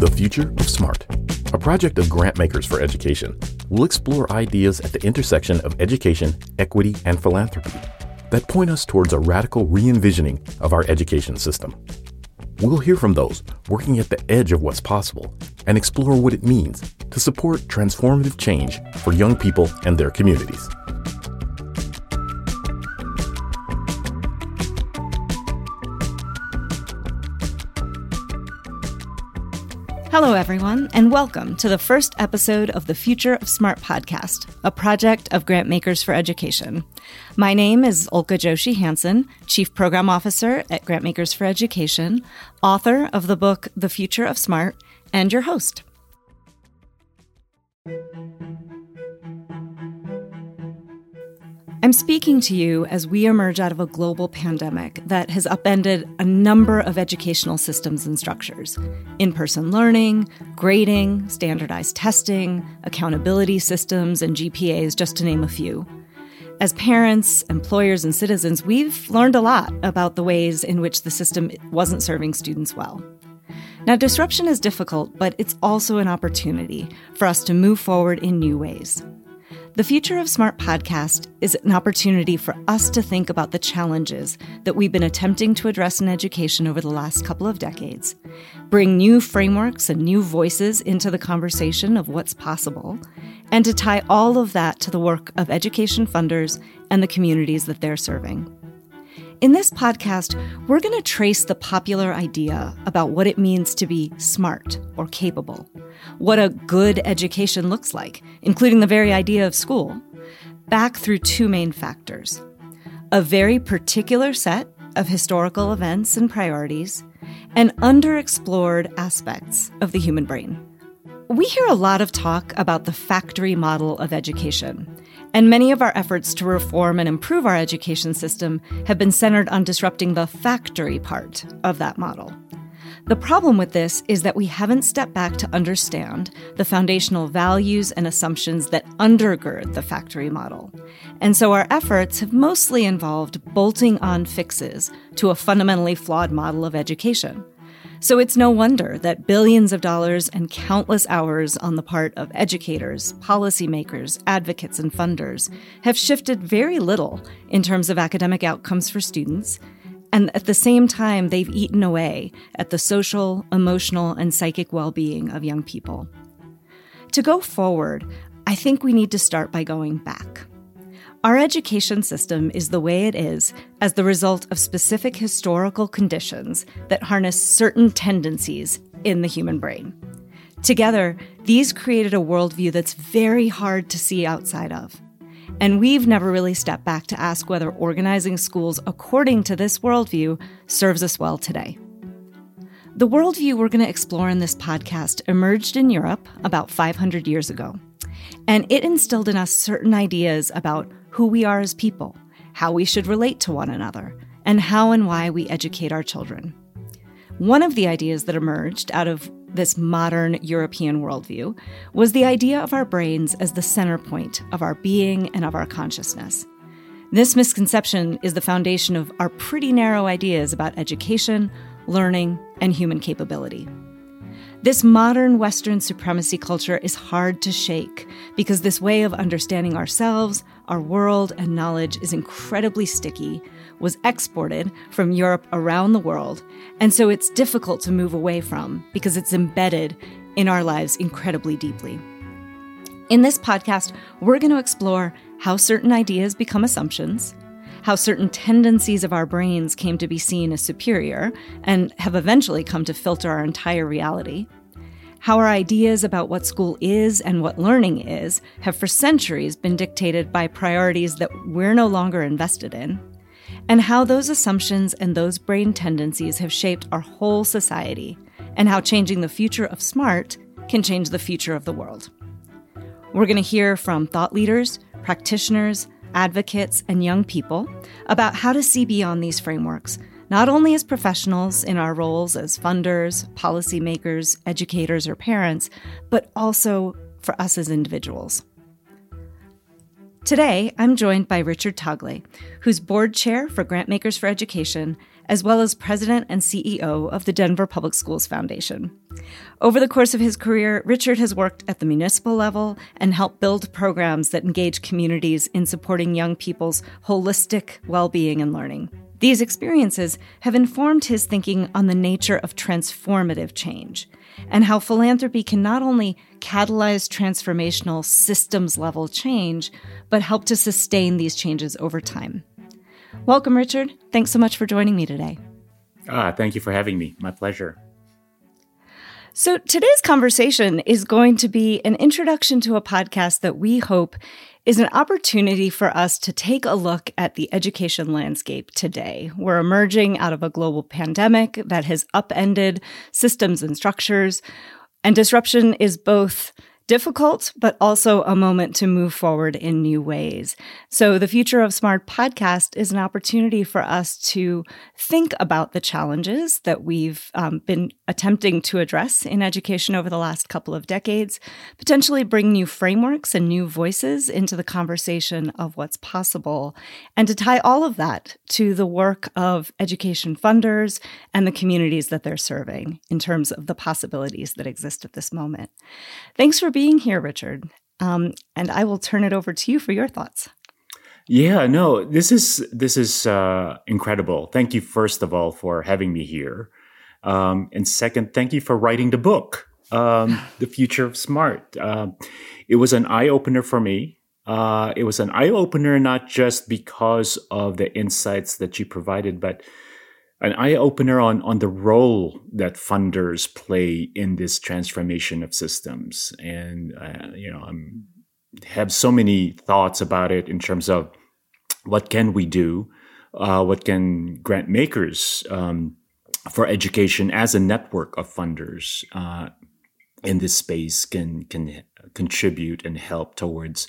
The Future of Smart, a project of Grantmakers for Education, will explore ideas at the intersection of education, equity, and philanthropy that point us towards a radical re envisioning of our education system. We'll hear from those working at the edge of what's possible and explore what it means to support transformative change for young people and their communities. Hello, everyone, and welcome to the first episode of the Future of Smart podcast, a project of Grantmakers for Education. My name is Ulcca Joshi Hansen, Chief Program Officer at Grantmakers for Education, author of the book The Future of Smart, and your host. I'm speaking to you as we emerge out of a global pandemic that has upended a number of educational systems and structures in person learning, grading, standardized testing, accountability systems, and GPAs, just to name a few. As parents, employers, and citizens, we've learned a lot about the ways in which the system wasn't serving students well. Now, disruption is difficult, but it's also an opportunity for us to move forward in new ways. The Future of Smart podcast is an opportunity for us to think about the challenges that we've been attempting to address in education over the last couple of decades, bring new frameworks and new voices into the conversation of what's possible, and to tie all of that to the work of education funders and the communities that they're serving. In this podcast, we're going to trace the popular idea about what it means to be smart or capable, what a good education looks like, including the very idea of school, back through two main factors a very particular set of historical events and priorities, and underexplored aspects of the human brain. We hear a lot of talk about the factory model of education and many of our efforts to reform and improve our education system have been centered on disrupting the factory part of that model. The problem with this is that we haven't stepped back to understand the foundational values and assumptions that undergird the factory model. And so our efforts have mostly involved bolting on fixes to a fundamentally flawed model of education. So it's no wonder that billions of dollars and countless hours on the part of educators, policymakers, advocates, and funders have shifted very little in terms of academic outcomes for students. And at the same time, they've eaten away at the social, emotional, and psychic well being of young people. To go forward, I think we need to start by going back. Our education system is the way it is as the result of specific historical conditions that harness certain tendencies in the human brain. Together, these created a worldview that's very hard to see outside of. And we've never really stepped back to ask whether organizing schools according to this worldview serves us well today. The worldview we're going to explore in this podcast emerged in Europe about 500 years ago. And it instilled in us certain ideas about who we are as people, how we should relate to one another, and how and why we educate our children. One of the ideas that emerged out of this modern European worldview was the idea of our brains as the center point of our being and of our consciousness. This misconception is the foundation of our pretty narrow ideas about education, learning, and human capability. This modern Western supremacy culture is hard to shake because this way of understanding ourselves, our world, and knowledge is incredibly sticky, was exported from Europe around the world, and so it's difficult to move away from because it's embedded in our lives incredibly deeply. In this podcast, we're going to explore how certain ideas become assumptions, how certain tendencies of our brains came to be seen as superior and have eventually come to filter our entire reality. How our ideas about what school is and what learning is have for centuries been dictated by priorities that we're no longer invested in. And how those assumptions and those brain tendencies have shaped our whole society, and how changing the future of smart can change the future of the world. We're going to hear from thought leaders, practitioners, advocates, and young people about how to see beyond these frameworks, not only as professionals in our roles as funders, policymakers, educators, or parents, but also for us as individuals. Today, I'm joined by Richard Tagle, who's board chair for Grantmakers for Education, as well as president and CEO of the Denver Public Schools Foundation. Over the course of his career, Richard has worked at the municipal level and helped build programs that engage communities in supporting young people's holistic well being and learning. These experiences have informed his thinking on the nature of transformative change and how philanthropy can not only catalyze transformational systems level change, but help to sustain these changes over time. Welcome, Richard. Thanks so much for joining me today. Ah, thank you for having me. My pleasure. So, today's conversation is going to be an introduction to a podcast that we hope is an opportunity for us to take a look at the education landscape today. We're emerging out of a global pandemic that has upended systems and structures, and disruption is both difficult, but also a moment to move forward in new ways. So, the Future of Smart podcast is an opportunity for us to think about the challenges that we've um, been attempting to address in education over the last couple of decades, potentially bring new frameworks and new voices into the conversation of what's possible, and to tie all of that to the work of education funders and the communities that they're serving in terms of the possibilities that exist at this moment. Thanks for being being here, Richard. Um, and I will turn it over to you for your thoughts. Yeah, no, this is this is uh, incredible. Thank you, first of all, for having me here, um, and second, thank you for writing the book, um, "The Future of Smart." Uh, it was an eye opener for me. Uh, it was an eye opener not just because of the insights that you provided, but an eye opener on on the role that funders play in this transformation of systems. And uh, you know i'm have so many thoughts about it in terms of what can we do uh, what can grant makers um, for education as a network of funders uh, in this space can can contribute and help towards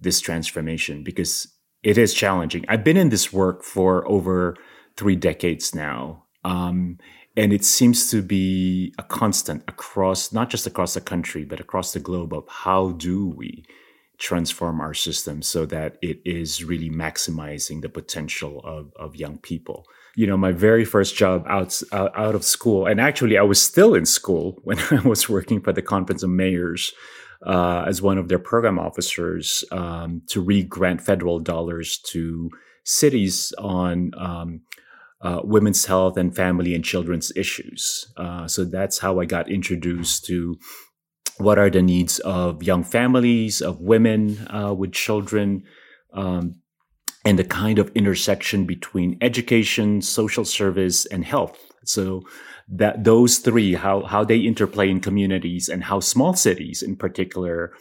this transformation because it is challenging. I've been in this work for over three decades now. Um, and it seems to be a constant across, not just across the country, but across the globe of how do we transform our system so that it is really maximizing the potential of, of young people. You know, my very first job out, out of school, and actually I was still in school when I was working for the Conference of Mayors uh, as one of their program officers um, to re-grant federal dollars to cities on um, uh, women's health and family and children's issues. Uh, so that's how I got introduced to what are the needs of young families, of women uh, with children, um, and the kind of intersection between education, social service, and health. So that those three, how how they interplay in communities, and how small cities, in particular,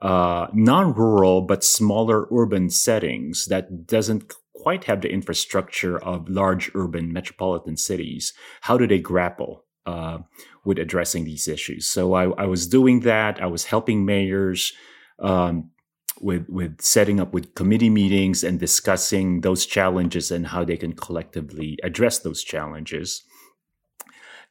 uh, non-rural but smaller urban settings that doesn't quite have the infrastructure of large urban metropolitan cities. How do they grapple uh, with addressing these issues? So I, I, was doing that. I was helping mayors um, with with setting up with committee meetings and discussing those challenges and how they can collectively address those challenges.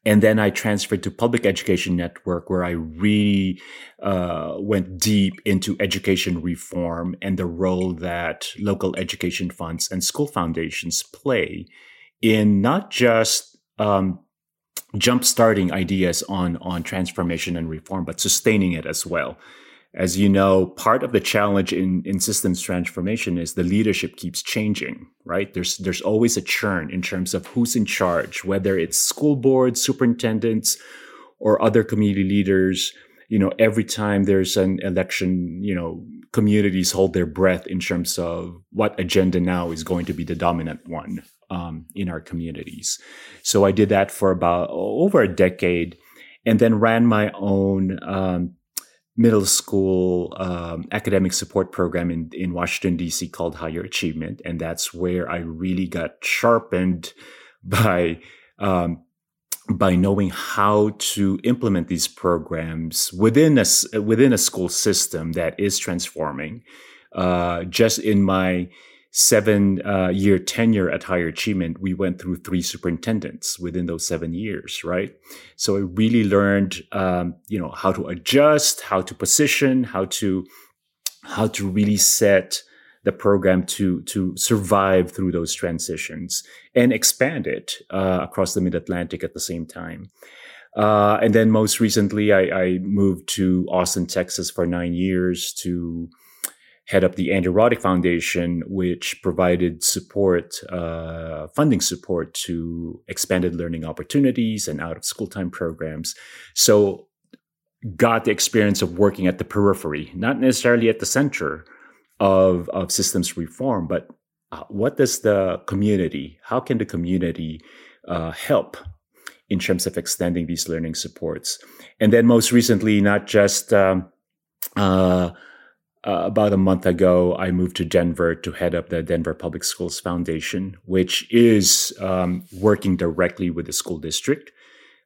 And then I transferred to Public Education Network, where I really uh, went deep into education reform and the role that local education funds and school foundations play in not just um, jump-starting ideas on on transformation and reform, but sustaining it as well as you know, part of the challenge in, in systems transformation is the leadership keeps changing, right? There's there's always a churn in terms of who's in charge, whether it's school boards, superintendents, or other community leaders. You know, every time there's an election, you know, communities hold their breath in terms of what agenda now is going to be the dominant one um, in our communities. So I did that for about over a decade, and then ran my own. Um, middle school um, academic support program in, in Washington, D.C. called Higher Achievement. And that's where I really got sharpened by. Um, by knowing how to implement these programs within a within a school system that is transforming, uh, just in my seven uh, year tenure at higher achievement, we went through three superintendents within those seven years, right? So I really learned, um, you know, how to adjust, how to position, how to how to really set the program to to survive through those transitions and expand it uh, across the Mid Atlantic at the same time. Uh, and then most recently, I, I, moved to Austin, Texas for nine years to head up the Andrew Roddick Foundation, which provided support, uh, funding support to expanded learning opportunities and out of school time programs. So, got the experience of working at the periphery, not necessarily at the center of, of systems reform, but uh, what does the community, how can the community uh, help in terms of extending these learning supports. And then most recently, not just um, uh, uh, about a month ago, I moved to Denver to head up the Denver Public Schools Foundation, which is um, working directly with the school district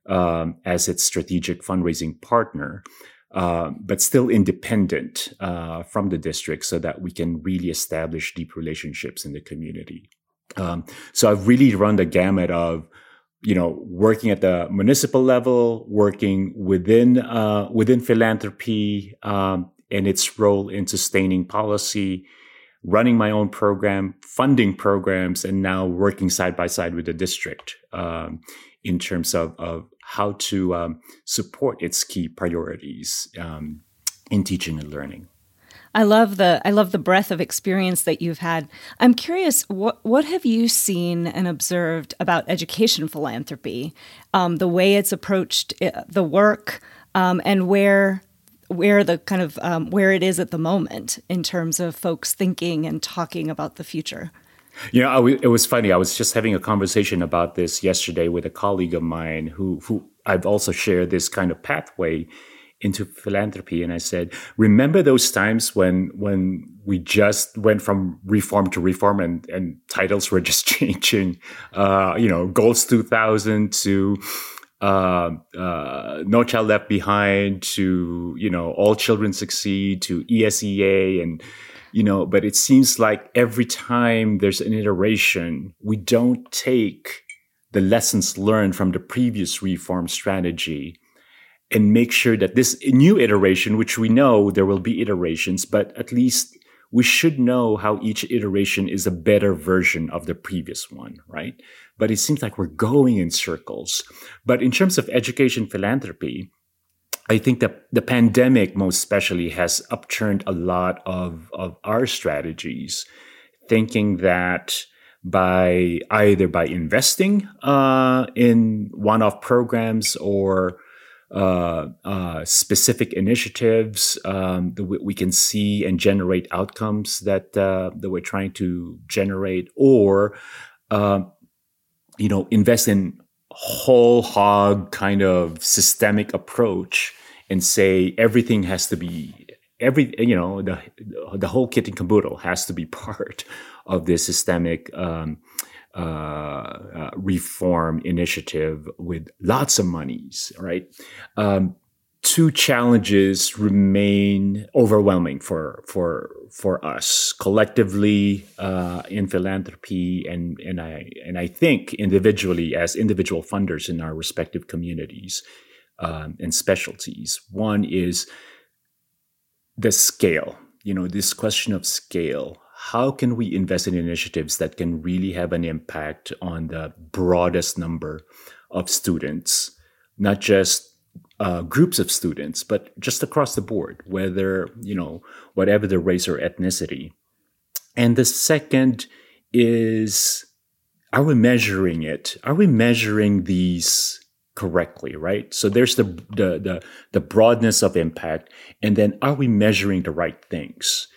um, as its strategic fundraising partner. Uh, but still independent uh, from the district so that we can really establish deep relationships in the community. Um, so I've really run the gamut of you know, working at the municipal level, working within uh, within philanthropy um, and its role in sustaining policy, running my own program, funding programs, and now working side by side with the district um, in terms of, of how to um, support its key priorities um, in teaching and learning. I love the I love the breadth of experience that you've had. I'm curious, what what have you seen and observed about education philanthropy, um, the way it's approached uh, the work, um, and where where the kind of um, where it is at the moment in terms of folks thinking and talking about the future. You know, it was funny. I was just having a conversation about this yesterday with a colleague of mine who who I've also shared this kind of pathway into philanthropy and i said remember those times when when we just went from reform to reform and and titles were just changing uh you know goals 2000 to uh, uh, no child left behind to you know all children succeed to esea and you know but it seems like every time there's an iteration we don't take the lessons learned from the previous reform strategy and make sure that this new iteration, which we know there will be iterations, but at least we should know how each iteration is a better version of the previous one, right? But it seems like we're going in circles. But in terms of education philanthropy, I think that the pandemic, most especially, has upturned a lot of, of our strategies, thinking that by either by investing uh, in one-off programs or uh, uh, specific initiatives um, that we, can see and generate outcomes that uh, that we're trying to generate, or um, you know, invest in whole hog kind of systemic approach and say everything has to be every you know the the whole kit and caboodle has to be part of this systemic um, uh, uh, reform initiative with lots of monies, right? Um, two challenges remain overwhelming for for for us collectively uh, in philanthropy and and I and I think individually as individual funders in our respective communities um, and specialties. One is the scale. You know, this question of scale how can we invest in initiatives that can really have an impact on the broadest number of students, not just uh, groups of students, but just across the board, whether, you know, whatever the race or ethnicity. And the second is, are we measuring it? Are we measuring these correctly, right? So there's the, the, the, the broadness of impact. And then are we measuring the right things?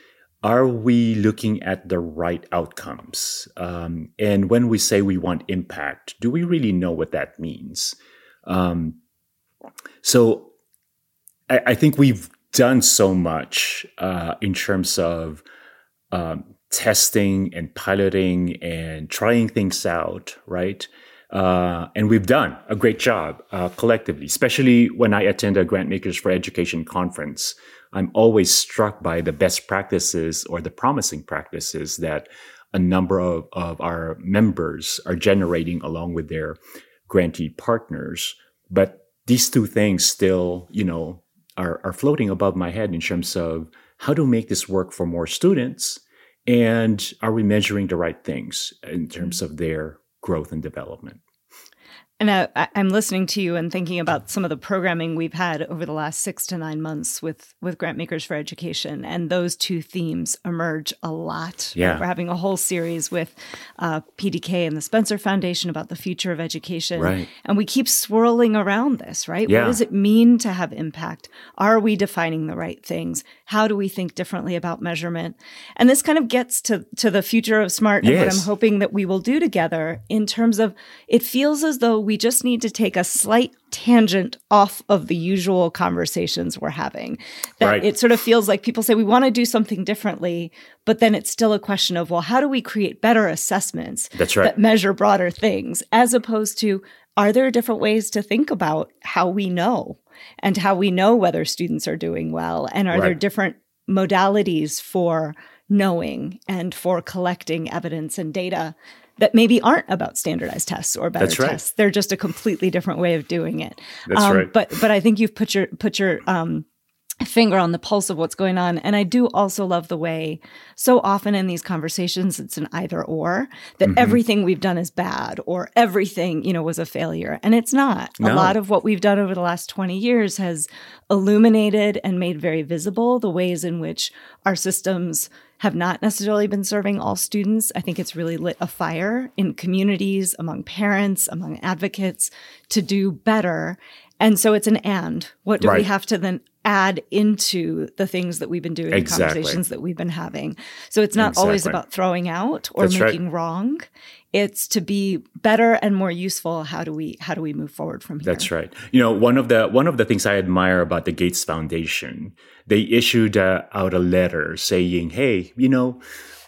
Are we looking at the right outcomes? Um, and when we say we want impact, do we really know what that means? Um, so I, I, think we've done so much uh, in terms of um, testing and piloting and trying things out, right? Uh, and we've done a great job uh, collectively, especially when I attend a Grantmakers for Education conference. I'm always struck by the best practices or the promising practices that a number of, of our members are generating along with their grantee partners. But these two things still, you know, are, are floating above my head in terms of how to make this work for more students and are we measuring the right things in terms mm-hmm. of their growth and development? And uh, I'm listening to you and thinking about some of the programming we've had over the last six to nine months with with Grant Makers for Education, and those two themes emerge a lot. Yeah, we're having a whole series with uh, PDK and the Spencer Foundation about the future of education, right? And we keep swirling around this, right? Yeah. What does it mean to have impact? Are we defining the right things? How do we think differently about measurement? And this kind of gets to to the future of smart and yes. what I'm hoping that we will do together in terms of it feels as though we just need to take a slight tangent off of the usual conversations we're having. That right. it sort of feels like people say we want to do something differently, but then it's still a question of, well, how do we create better assessments That's right. that measure broader things, as opposed to are there different ways to think about how we know and how we know whether students are doing well? And are Right. there different modalities for knowing and for collecting evidence and data that maybe aren't about standardized tests or better right. tests. They're just a completely different way of doing it. That's um, right. But but I think you've put your put your um, finger on the pulse of what's going on. And I do also love the way so often in these conversations it's an either or that Mm-hmm. everything we've done is bad or everything, you know, was a failure. And it's not. A lot of what we've done over the last 20 years has illuminated and made very visible the ways in which our systems have not necessarily been serving all students. I think it's really lit a fire in communities, among parents, among advocates to do better. And so it's an and. What do we have to then add into the things that we've been doing, Exactly. the conversations that we've been having? So it's not always about throwing out or That's right. making wrong. It's to be better and more useful. How do we how do we move forward from here? That's right. You know, one of the one of the things I admire about the Gates Foundation, they issued uh, out a letter saying, "Hey, you know,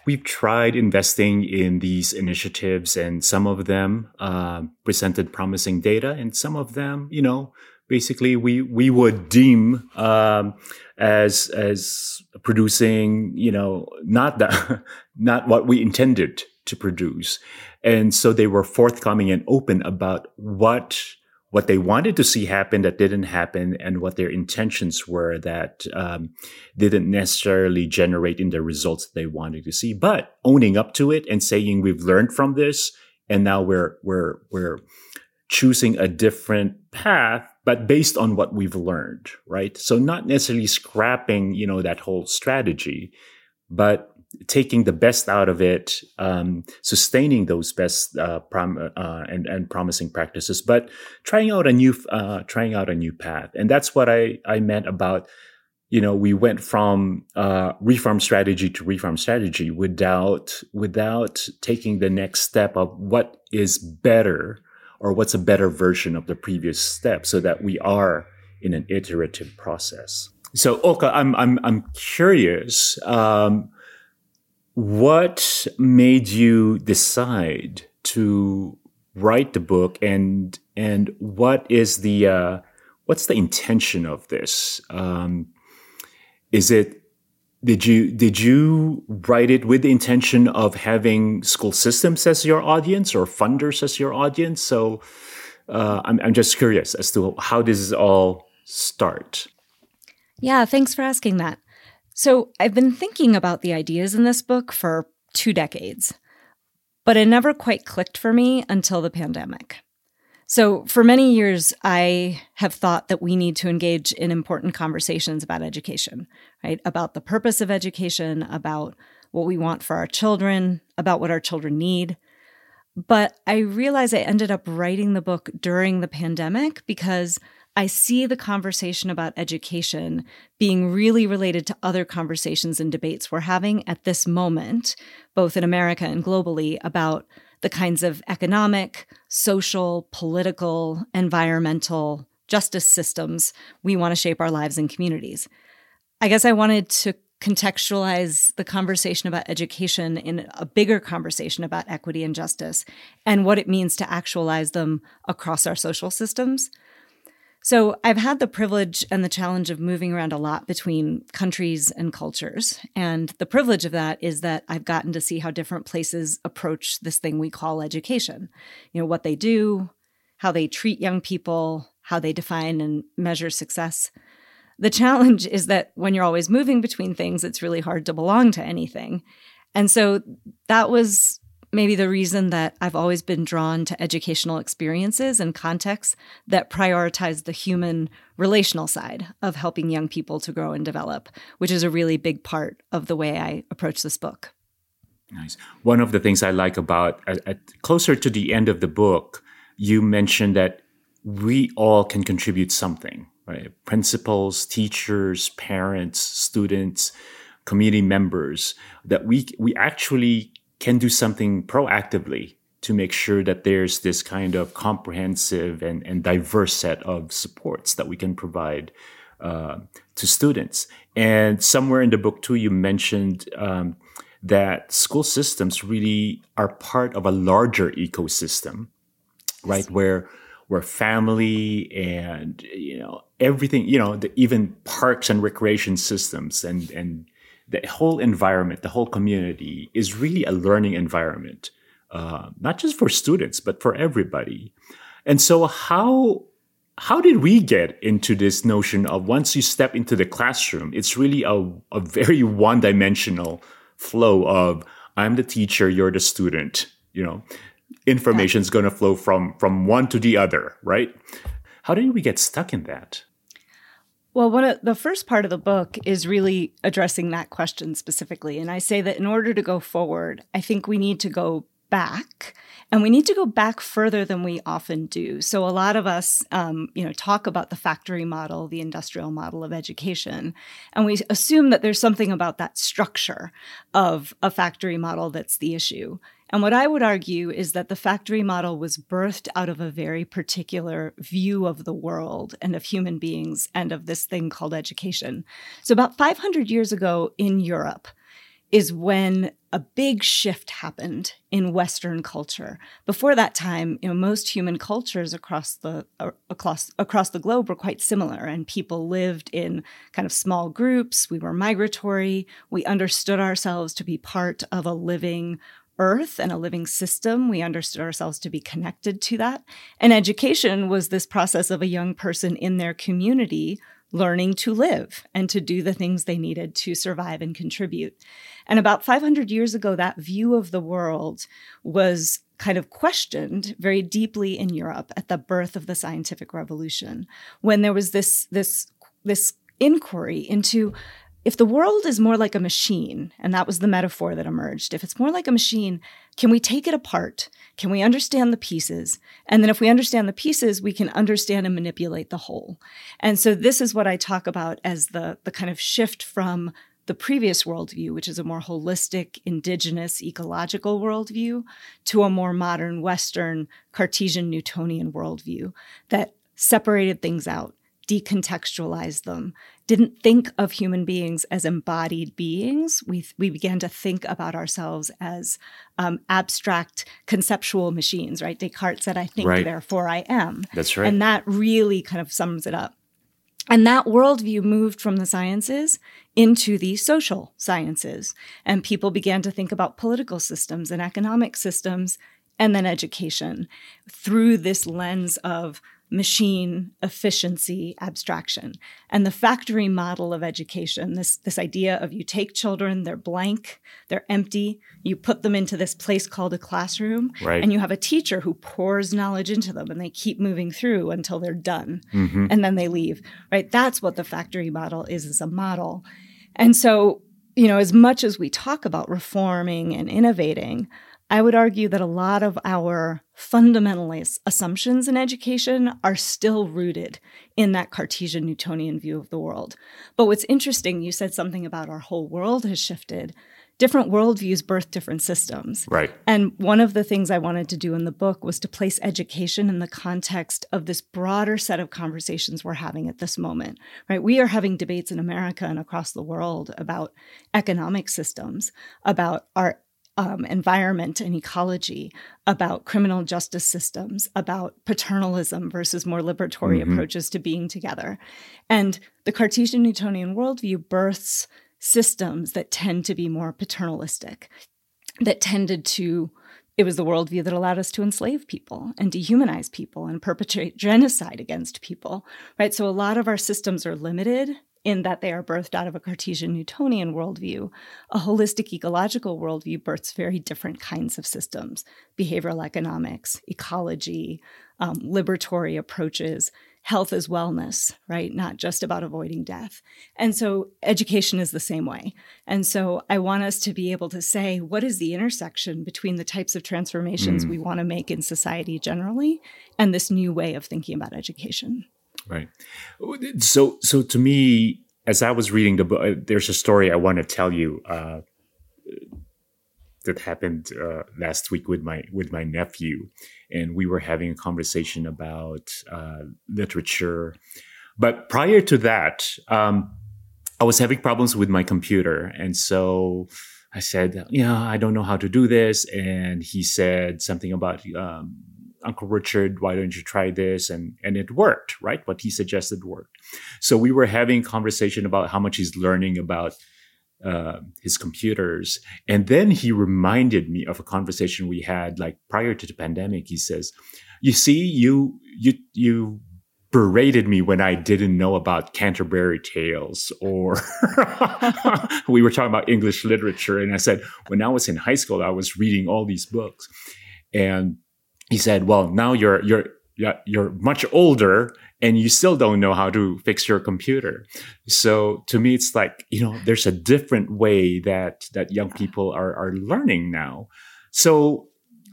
we've tried investing in these initiatives, and some of them uh, presented promising data, and some of them, you know, basically we we would deem um, as as producing, you know, not that not what we intended to produce." And so they were forthcoming and open about what what they wanted to see happen that didn't happen and what their intentions were that um, didn't necessarily generate in the results they wanted to see but owning up to it and saying we've learned from this and now we're we're we're choosing a different path but based on what we've learned right? So not necessarily scrapping you know that whole strategy but taking the best out of it, um, sustaining those best uh, prom- uh, and and promising practices, but trying out a new uh, trying out a new path, and that's what I I meant about you know we went from uh, reform strategy to reform strategy without without taking the next step of what is better or what's a better version of the previous step, so that we are in an iterative process. So Ulcca, I'm I'm I'm curious. Um, what made you decide to write the book and and what is the uh, what's the intention of this um, is it did you did you write it with the intention of having school systems as your audience or funders as your audience so uh, I'm, I'm just curious as to how this all start Yeah, thanks for asking that. So, I've been thinking about the ideas in this book for two decades, but it never quite clicked for me until the pandemic. So, for many years, I have thought that we need to engage in important conversations about education, right? About the purpose of education, about what we want for our children, about what our children need. But I realized I ended up writing the book during the pandemic because I see the conversation about education being really related to other conversations and debates we're having at this moment, both in America and globally, about the kinds of economic, social, political, environmental justice systems we want to shape our lives and communities. I guess I wanted to contextualize the conversation about education in a bigger conversation about equity and justice and what it means to actualize them across our social systems. So, I've had the privilege and the challenge of moving around a lot between countries and cultures. And the privilege of that is that I've gotten to see how different places approach this thing we call education. You know, what they do, how they treat young people, how they define and measure success. The challenge is that when you're always moving between things, it's really hard to belong to anything. And so that was maybe the reason that I've always been drawn to educational experiences and contexts that prioritize the human relational side of helping young people to grow and develop, which is a really big part of the way I approach this book. Nice. One of the things I like about uh, at, closer to the end of the book, you mentioned that we all can contribute something, right? Principals, teachers, parents, students, community members, that we we actually can do something proactively to make sure that there's this kind of comprehensive and, and diverse set of supports that we can provide uh, to students. And somewhere in the book too, you mentioned um, that school systems really are part of a larger ecosystem, right? Where where family and you know everything, you know, the, even parks and recreation systems and and the whole environment, the whole community is really a learning environment, uh, not just for students but for everybody. And so, how how did we get into this notion of once you step into the classroom, it's really a, a very one dimensional flow of I'm the teacher, you're the student. You know, information is yeah. going to flow from from one to the other, right? How did we get stuck in that? Well, one of the first part of the book is really addressing that question specifically, and I say that in order to go forward, I think we need to go back and we need to go back further than we often do. So a lot of us um, you know talk about the factory model the industrial model of education and we assume that there's something about that structure of a factory model that's the issue and what I would argue is that the factory model was birthed out of a very particular view of the world and of human beings and of this thing called education. So, about 500 years ago in Europe, is when a big shift happened in Western culture. Before that time, you know, most human cultures across the uh, across across the globe were quite similar, and people lived in kind of small groups. We were migratory. We understood ourselves to be part of a living earth and a living system. We understood ourselves to be connected to that. And education was this process of a young person in their community learning to live and to do the things they needed to survive and contribute. And about 500 years ago, that view of the world was kind of questioned very deeply in Europe at the birth of the scientific revolution, when there was this, this, this inquiry into if the world is more like a machine, and that was the metaphor that emerged, if it's more like a machine, can we take it apart? Can we understand the pieces? And then if we understand the pieces, we can understand and manipulate the whole. And so this is what I talk about as the, the kind of shift from the previous worldview, which is a more holistic, indigenous, ecological worldview, to a more modern, Western, Cartesian, Newtonian worldview that separated things out decontextualized them, didn't think of human beings as embodied beings. We, we began to think about ourselves as um, abstract conceptual machines, right? Descartes said, I think, right. therefore I am. That's right. And that really kind of sums it up. And that worldview moved from the sciences into the social sciences. And people began to think about political systems and economic systems and then education through this lens of machine efficiency abstraction and the factory model of education this this idea of you take children they're blank they're empty you put them into this place called a classroom right. and you have a teacher who pours knowledge into them and they keep moving through until they're done mm-hmm. and then they leave right that's what the factory model is as a model and so you know as much as we talk about reforming and innovating I would argue that a lot of our fundamentalist assumptions in education are still rooted in that Cartesian Newtonian view of the world. But what's interesting, you said something about our whole world has shifted. Different worldviews birth different systems. Right. And one of the things I wanted to do in the book was to place education in the context of this broader set of conversations we're having at this moment. Right. We are having debates in America and across the world about economic systems, about our um, environment and ecology, about criminal justice systems, about paternalism versus more liberatory mm-hmm. approaches to being together. And the Cartesian Newtonian worldview births systems that tend to be more paternalistic, that tended to it was the worldview that allowed us to enslave people and dehumanize people and perpetrate genocide against people, right? So a lot of our systems are limited in that they are birthed out of a Cartesian Newtonian worldview. A holistic ecological worldview births very different kinds of systems behavioral economics, ecology, um, liberatory approaches, health as wellness, right? Not just about avoiding death. And so education is the same way. And so I want us to be able to say, what is the intersection between the types of transformations mm. we want to make in society generally and this new way of thinking about education? Right. So, so to me, as I was reading the book, uh, there's a story I want to tell you uh, that happened uh, last week with my with my nephew, and we were having a conversation about uh, literature. But prior to that, um, I was having problems with my computer, and so I said, "Yeah, I don't know how to do this." And he said something about um, Uncle Richard, why don't you try this? And and it worked, right? What he suggested worked. So we were having conversation about how much he's learning about uh, his computers, and then he reminded me of a conversation we had like prior to the pandemic. He says, "You see, you you you." berated me when I didn't know about Canterbury Tales or we were talking about English literature. And I said, when I was in high school, I was reading all these books. And he said, "Well, now you're you're you're much older and you still don't know how to fix your computer." So to me, it's like you know, there's a different way that that young people are are learning now. So.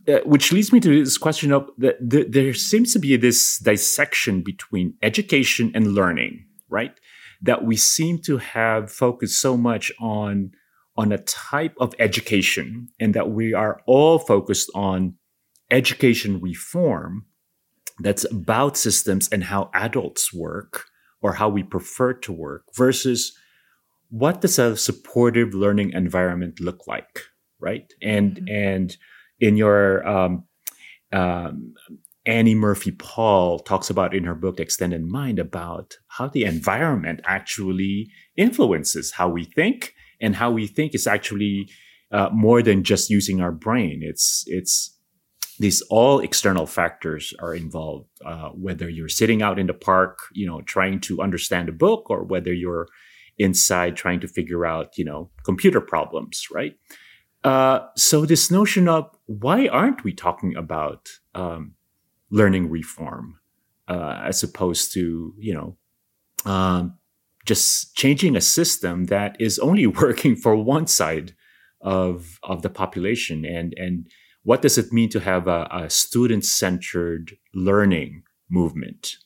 Uh, which leads me to this question of that the, there seems to be this dissection between education and learning, right? That we seem to have focused so much on on a type of education, and that we are all focused on education reform that's about systems and how adults work or how we prefer to work versus what does a supportive learning environment look like right and mm-hmm. and in your um, um, annie murphy paul talks about in her book extended mind about how the environment actually influences how we think and how we think is actually uh, more than just using our brain it's it's these all external factors are involved uh, whether you're sitting out in the park you know trying to understand a book or whether you're inside trying to figure out you know computer problems right? Uh, so this notion of why aren't we talking about um, learning reform uh, as opposed to you know um, just changing a system that is only working for one side of of the population and and what does it mean to have a, a student centered learning movement?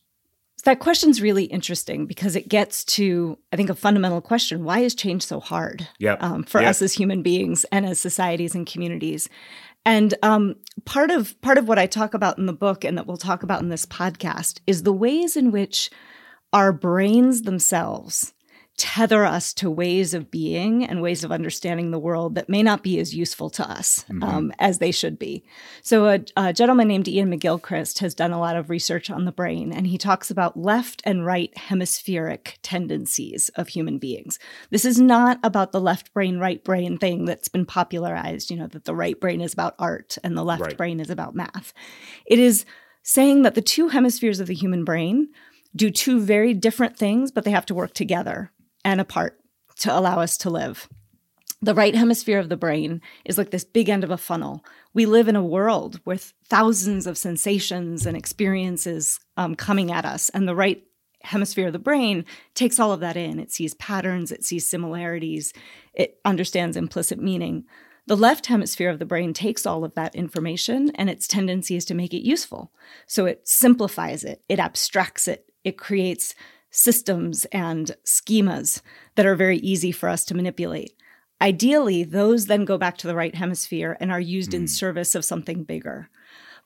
That question's really interesting because it gets to, I think, a fundamental question: Why is change so hard yep. um, for yep. us as human beings and as societies and communities? And um, part of part of what I talk about in the book and that we'll talk about in this podcast is the ways in which our brains themselves tether us to ways of being and ways of understanding the world that may not be as useful to us mm-hmm. um, as they should be. So, a, a, gentleman named Iain McGilchrist has done a lot of research on the brain, and he talks about left and right hemispheric tendencies of human beings. This is not about the left brain, right brain thing that's been popularized, you know, that the right brain is about art and the left right. brain is about math. It is saying that the two hemispheres of the human brain do two very different things, but they have to work together and apart to allow us to live. The right hemisphere of the brain is like this big end of a funnel. We live in a world with thousands of sensations and experiences um, coming at us, and the right hemisphere of the brain takes all of that in. It sees patterns, it sees similarities, it understands implicit meaning. The left hemisphere of the brain takes all of that information and its tendency is to make it useful. So it simplifies it, it abstracts it, it creates systems and schemas that are very easy for us to manipulate. Ideally, those then go back to the right hemisphere and are used mm. in hmm. service of something bigger.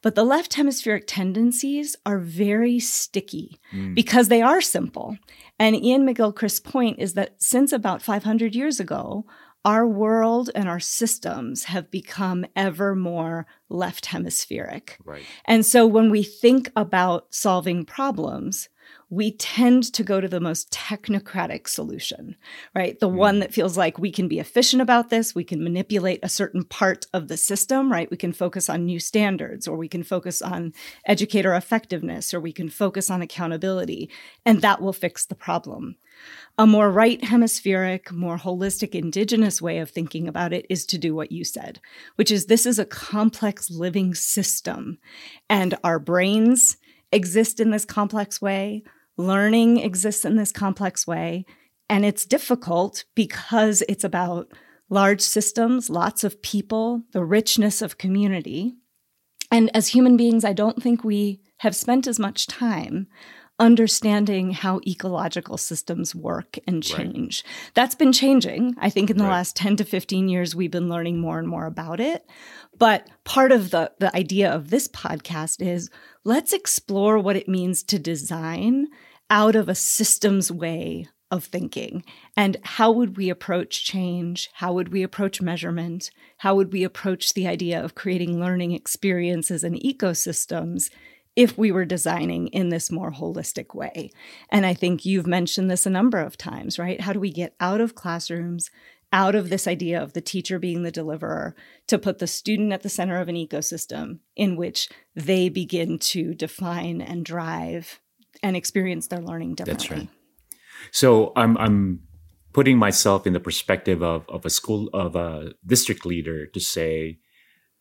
But the left hemispheric tendencies are very sticky mm. because they are simple. And Iain McGilchrist's point is that since about 500 years ago, our world and our systems have become ever more left hemispheric. Right. And so when we think about solving problems, we tend to go to the most technocratic solution, right? The mm. one that feels like we can be efficient about this, we can manipulate a certain part of the system, right? We can focus on new standards, or we can focus on educator effectiveness, or we can focus on accountability, and that will fix the problem. A more right hemispheric, more holistic indigenous way of thinking about it is to do what you said, which is this is a complex living system, and our brains exist in this complex way. Learning exists in this complex way. And it's difficult because it's about large systems, lots of people, the richness of community. And as human beings, I don't think we have spent as much time understanding how ecological systems work and change. Right. That's been changing. I think in the right. last 10 to 15 years, we've been learning more and more about it. But part of the, the idea of this podcast is let's explore what it means to design out of a systems way of thinking. And how would we approach change? How would we approach measurement? How would we approach the idea of creating learning experiences and ecosystems if we were designing in this more holistic way? And I think you've mentioned this a number of times, right? How do we get out of classrooms, out of this idea of the teacher being the deliverer to put the student at the center of an ecosystem in which they begin to define and drive and experience their learning differently. That's right. So I'm I'm putting myself in the perspective of of a school of a district leader to say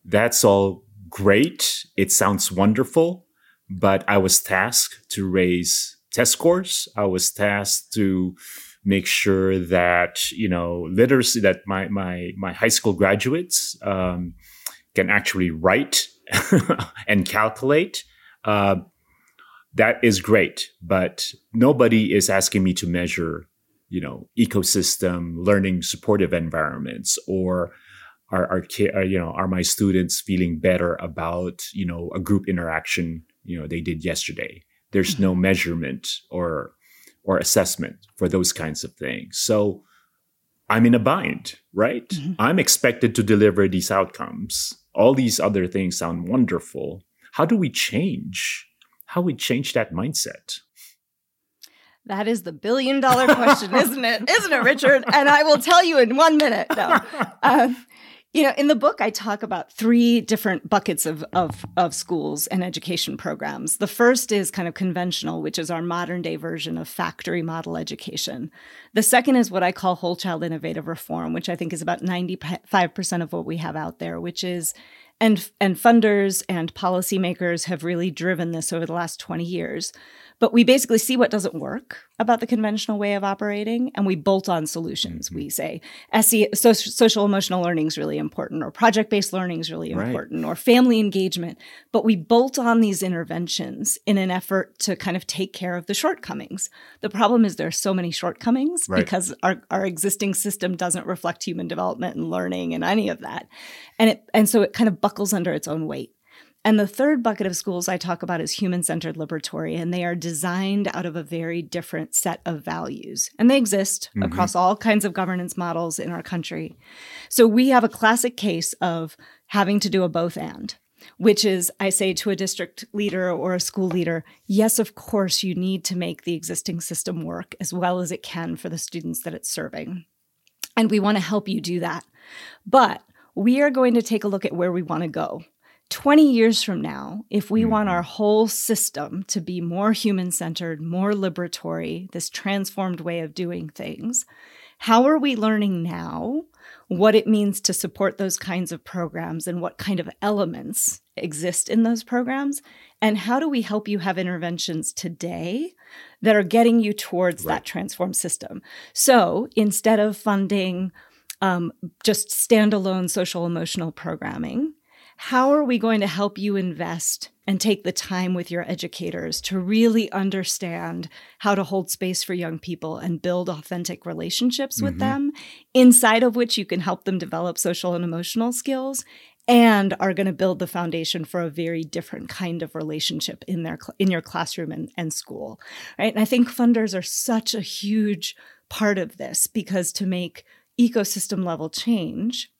that's all great. It sounds wonderful, but I was tasked to raise test scores. I was tasked to make sure that you know literacy that my my my high school graduates um, can actually write and calculate. Uh, that is great, but nobody is asking me to measure, you know, ecosystem, learning supportive environments, or are, are, are you know are my students feeling better about you know a group interaction you know they did yesterday. There's no mm-hmm. measurement or or assessment for those kinds of things. So I'm in a bind, right? Mm-hmm. I'm expected to deliver these outcomes. All these other things sound wonderful. How do we change? How we change that mindset? That is the billion dollar question, isn't it? Isn't it, Richard? And I will tell you in one minute. No. Um, you know, in the book, I talk about three different buckets of, of, of schools and education programs. The first is kind of conventional, which is our modern day version of factory model education. The second is what I call whole child innovative reform, which I think is about 95% of what we have out there, which is and and funders and policymakers have really driven this over the last 20 years but we basically see what doesn't work about the conventional way of operating and we bolt on solutions. Mm-hmm. We say SE, social emotional learning is really important, or project based learning is really important, right. or family engagement. But we bolt on these interventions in an effort to kind of take care of the shortcomings. The problem is there are so many shortcomings right. because our, our existing system doesn't reflect human development and learning and any of that. And it and so it kind of buckles under its own weight. And the third bucket of schools I talk about is human centered liberatory, and they are designed out of a very different set of values. And they exist mm-hmm. across all kinds of governance models in our country. So we have a classic case of having to do a both and, which is I say to a district leader or a school leader, yes, of course, you need to make the existing system work as well as it can for the students that it's serving. And we want to help you do that. But we are going to take a look at where we want to go 20 years from now, if we mm-hmm. want our whole system to be more human centered, more liberatory, this transformed way of doing things, how are we learning now what it means to support those kinds of programs and what kind of elements exist in those programs? And how do we help you have interventions today that are getting you towards right. that transformed system? So instead of funding um, just standalone social emotional programming, how are we going to help you invest and take the time with your educators to really understand how to hold space for young people and build authentic relationships with mm-hmm. them, inside of which you can help them develop social and emotional skills and are going to build the foundation for a very different kind of relationship in their in your classroom and, and school right and i think funders are such a huge part of this because to make ecosystem level change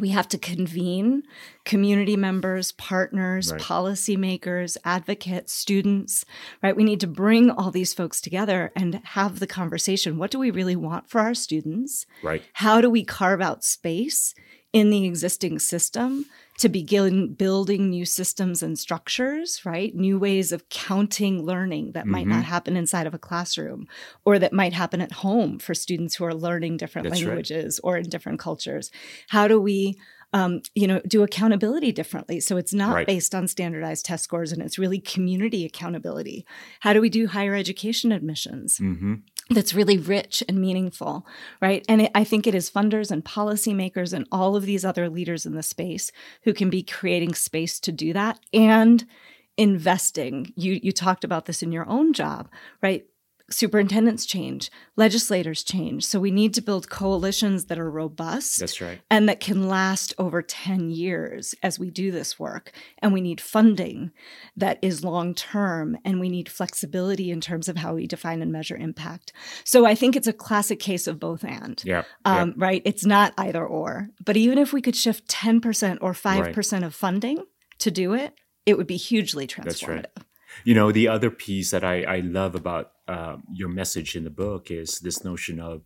we have to convene community members, partners, Right. policymakers, advocates, students, right? We need to bring all these folks together and have the conversation. What do we really want for our students? Right. How do we carve out space in the existing system to begin building new systems and structures, right? New ways of counting learning that might Mhm. not happen inside of a classroom or that might happen at home for students who are learning different That's right. languages or in different cultures. How do we um, you know, do accountability differently. So it's not Right. based on standardized test scores and it's really community accountability. How do we do higher education admissions? hmm that's really rich and meaningful, right? And it, I think it is funders and policymakers and all of these other leaders in the space who can be creating space to do that and investing. You you talked about this in your own job, right? Superintendents change, legislators change. So we need to build coalitions that are robust That's right. and that can last over 10 years as we do this work. And we need funding that is long term, and we need flexibility in terms of how we define and measure impact. So I think it's a classic case of both and. Yeah. Um, Right? It's not either or. But even if we could shift 10% or 5% of funding to do it, it would be hugely transformative. That's right. You know, the other piece that I, I love about um, your message in the book is this notion of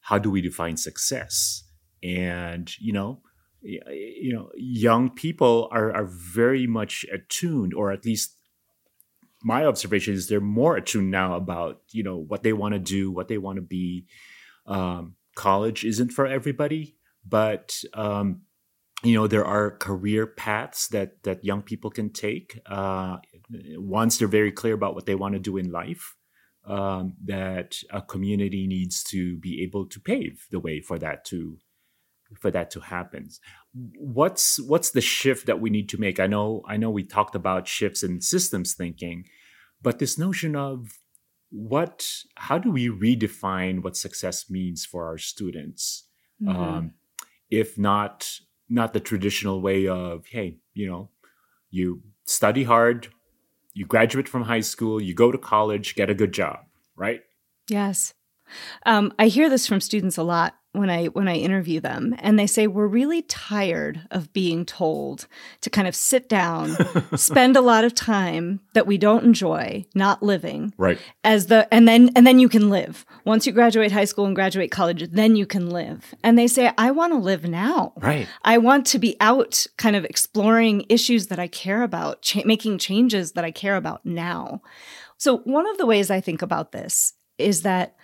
how do we define success? And, you know, you know, young people are, are very much attuned, or at least my observation is they're more attuned now about, you know, what they want to do, what they want to be. Um, college isn't for everybody, but um, you know there are career paths that that young people can take uh, once they're very clear about what they want to do in life um, that a community needs to be able to pave the way for that to for that to happen. What's what's the shift that we need to make? I know i know we talked about shifts in systems thinking but this notion of what how do we redefine what success means for our students? Mhm. um, if not not the traditional way of hey you know you study hard you graduate from high school you go to college get a good job right Yes. Um, I hear this from students a lot when I when I interview them, and they say we're really tired of being told to kind of sit down, spend a lot of time that we don't enjoy, not living, right as the and then and then you can live. Once you graduate high school and graduate college, then you can live. And they say, I want to live now. right I want to be out kind of exploring issues that I care about, cha- making changes that I care about now. So, one of the ways I think about this is that,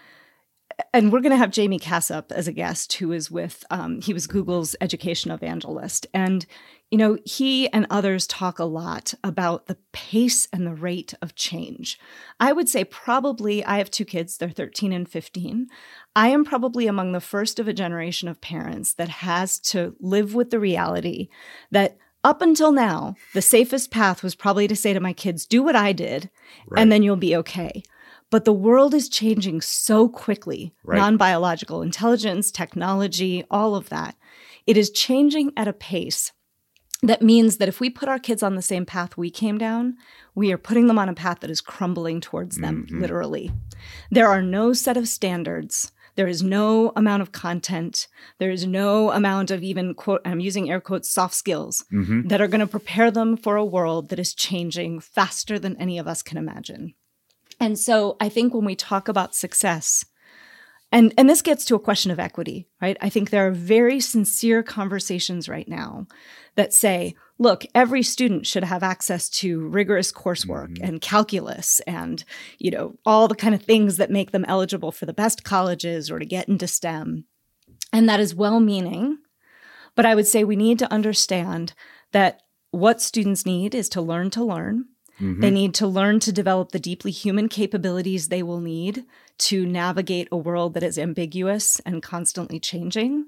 and we're going to have Jamie Casap as a guest, who is with, um, he was Google's education evangelist. And, you know, he and others talk a lot about the pace and the rate of change. I would say probably, I have two kids, they're 13 and 15. I am probably among the first of a generation of parents that has to live with the reality that up until now, the safest path was probably to say to my kids, do what I did, Right. and then you'll be okay. But the world is changing so quickly Right. non biological intelligence, technology, all of that. It is changing at a pace that means that if we put our kids on the same path we came down, we are putting them on a path that is crumbling towards them, Mhm. literally. There are no set of standards. There is no amount of content. There is no amount of even quote, I'm using air quotes, soft skills hmm that are going to prepare them for a world that is changing faster than any of us can imagine. And so I think when we talk about success, and, and this gets to a question of equity, right? I think there are very sincere conversations right now that say, look, every student should have access to rigorous coursework Mhm. and calculus and, you know, all the kind of things that make them eligible for the best colleges or to get into STEM. And that is well meaning. But I would say we need to understand that what students need is to learn to learn. Hmm They need to learn to develop the deeply human capabilities they will need to navigate a world that is ambiguous and constantly changing.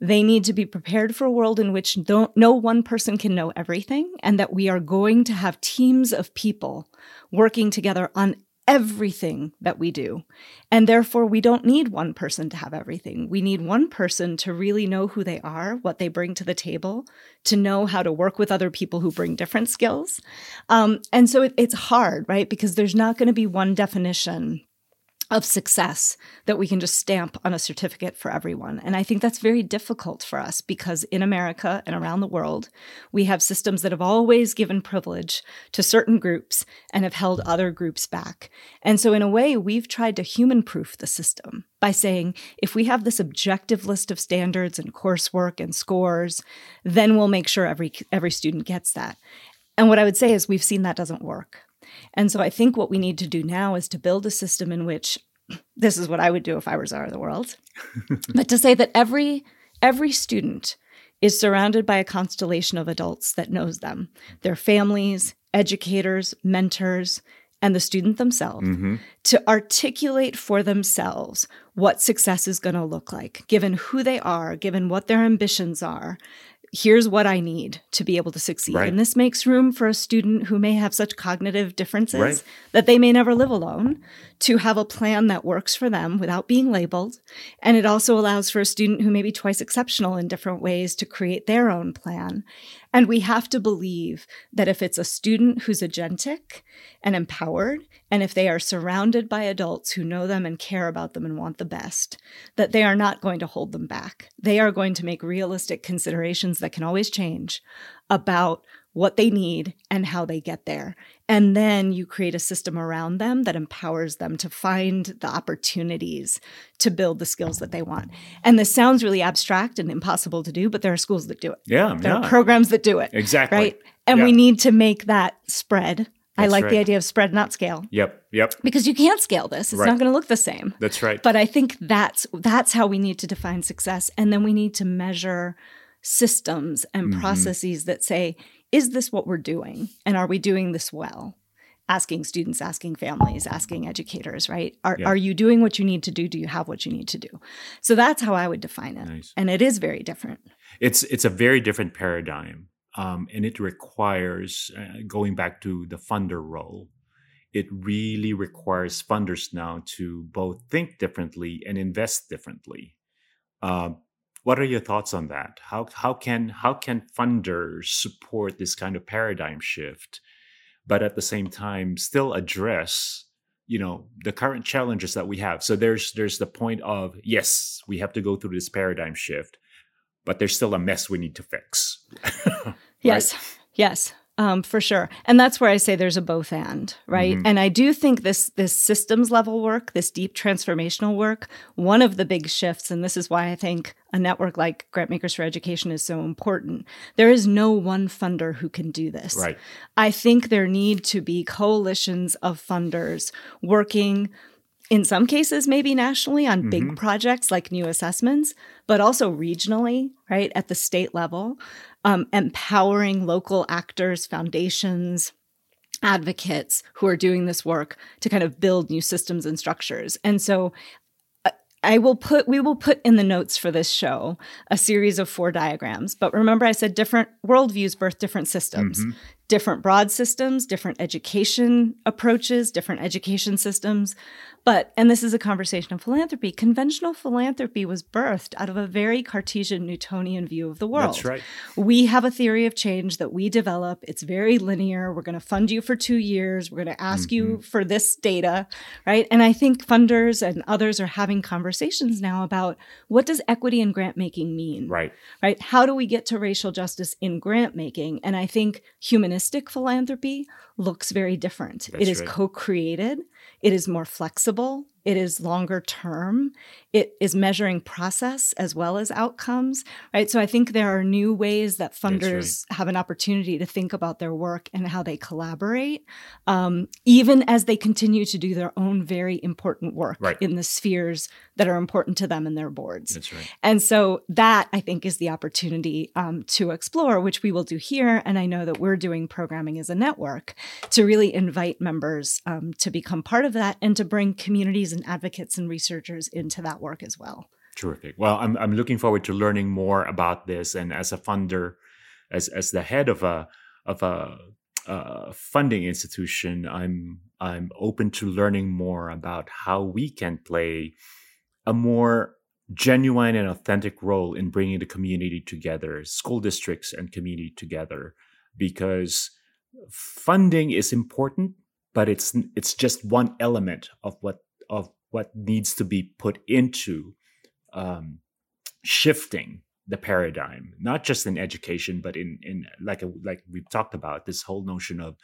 They need to be prepared for a world in which no one person can know everything, and that we are going to have teams of people working together on everything that we do. And therefore, we don't need one person to have everything. We need one person to really know who they are, what they bring to the table, to know how to work with other people who bring different skills. Um, and so it, it's hard, right? Because there's not going to be one definition of success that we can just stamp on a certificate for everyone. And I think that's very difficult for us because in America and around the world, we have systems that have always given privilege to certain groups and have held other groups back. And so, in a way, we've tried to human proof the system by saying if we have this objective list of standards and coursework and scores, then we'll make sure every, every student gets that. And what I would say is we've seen that doesn't work. And so I think what we need to do now is to build a system in which this is what I would do if I were czar of the world. but to say that every every student is surrounded by a constellation of adults that knows them, their families, educators, mentors, and the student themselves mm-hmm. to articulate for themselves what success is going to look like, given who they are, given what their ambitions are, here's what I need to be able to succeed. Right. And this makes room for a student who may have such cognitive differences right. that they may never live alone to have a plan that works for them without being labeled. And it also allows for a student who may be twice exceptional in different ways to create their own plan. And we have to believe that if it's a student who's agentic and empowered, and if they are surrounded by adults who know them and care about them and want the best, that they are not going to hold them back. They are going to make realistic considerations that can always change about what they need and how they get there. And then you create a system around them that empowers them to find the opportunities to build the skills that they want. And this sounds really abstract and impossible to do, but there are schools that do it. Yeah. There yeah. are programs that do it. Exactly. Right. And yeah. we need to make that spread. That's I like right. the idea of spread, not scale. Yep. Yep. Because you can't scale this. It's right. not going to look the same. That's right. But I think that's that's how we need to define success. And then we need to measure systems and mm-hmm. processes that say, is this what we're doing? And are we doing this well? Asking students, asking families, asking educators, right? Are, yeah. are you doing what you need to do? Do you have what you need to do? So that's how I would define it. Nice. And it is very different. It's it's a very different paradigm. Um, and it requires uh, going back to the funder role it really requires funders now to both think differently and invest differently uh, what are your thoughts on that? How how can how can funders support this kind of paradigm shift, but at the same time still address you know the current challenges that we have? So there's there's the point of yes, we have to go through this paradigm shift, but there's still a mess we need to fix. right? Yes, yes. Um, for sure. And that's where I say there's a both and, right? Mm-hmm. And I do think this this systems level work, this deep transformational work, one of the big shifts, and this is why I think a network like Grantmakers for Education is so important. There is no one funder who can do this. Right. I think there need to be coalitions of funders working in some cases, maybe nationally on mm-hmm. big projects like new assessments, but also regionally, right, at the state level, um, empowering local actors, foundations, advocates who are doing this work to kind of build new systems and structures. And so uh, I will put we will put in the notes for this show a series of four diagrams. But remember I said different worldviews birth different systems. Mm-hmm. Different broad systems, different education approaches, different education systems. But, and this is a conversation of philanthropy, conventional philanthropy was birthed out of a very Cartesian Newtonian view of the world. That's right. We have a theory of change that we develop. It's very linear. We're going to fund you for two years. We're going to ask mm-hmm. you for this data, right? And I think funders and others are having conversations now about what does equity in grant making mean? Right. Right. How do we get to racial justice in grant making? And I think humanistic philanthropy looks very different. That's it is right. co created, it is more flexible, it is longer term, it is measuring process as well as outcomes, right? So I think there are new ways that funders right. have an opportunity to think about their work and how they collaborate, um, even as they continue to do their own very important work right. in the spheres that are important to them and their boards. That's right. And so that I think is the opportunity um, to explore, which we will do here. And I know that we're doing programming as a network to really invite members um, to become part of that and to bring communities and advocates and researchers into that work as well. Terrific. Well, I'm I'm looking forward to learning more about this. And as a funder, as as the head of a of a uh, funding institution, I'm I'm open to learning more about how we can play a more genuine and authentic role in bringing the community together, school districts and community together, because funding is important, but it's it's just one element of what of what needs to be put into um, shifting the paradigm, not just in education, but in in like a, like we've talked about this whole notion of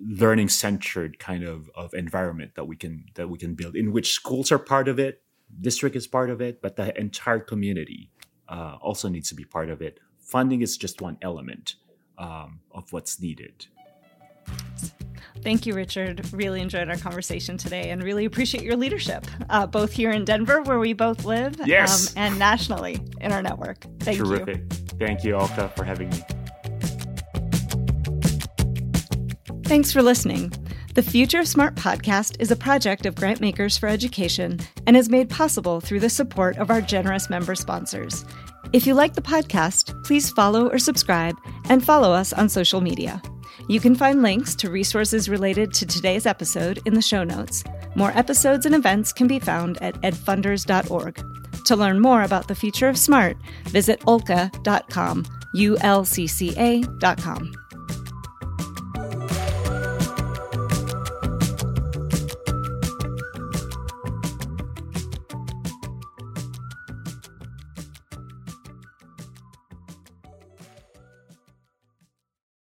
learning centered kind of of environment that we can that we can build in which schools are part of it, district is part of it, but the entire community uh, also needs to be part of it. Funding is just one element um, of what's needed. Thank you, Richard. Really enjoyed our conversation today and really appreciate your leadership, uh, both here in Denver, where we both live, yes. um, and nationally in our network. Thank Terrific. you. Terrific. Thank you, Ulcca, for having me. Thanks for listening. The Future of Smart podcast is a project of Grantmakers for Education and is made possible through the support of our generous member sponsors. If you like the podcast, please follow or subscribe and follow us on social media. You can find links to resources related to today's episode in the show notes. More episodes and events can be found at edfunders.org. To learn more about the future of SMART, visit ulcca.com, U L C C A.com.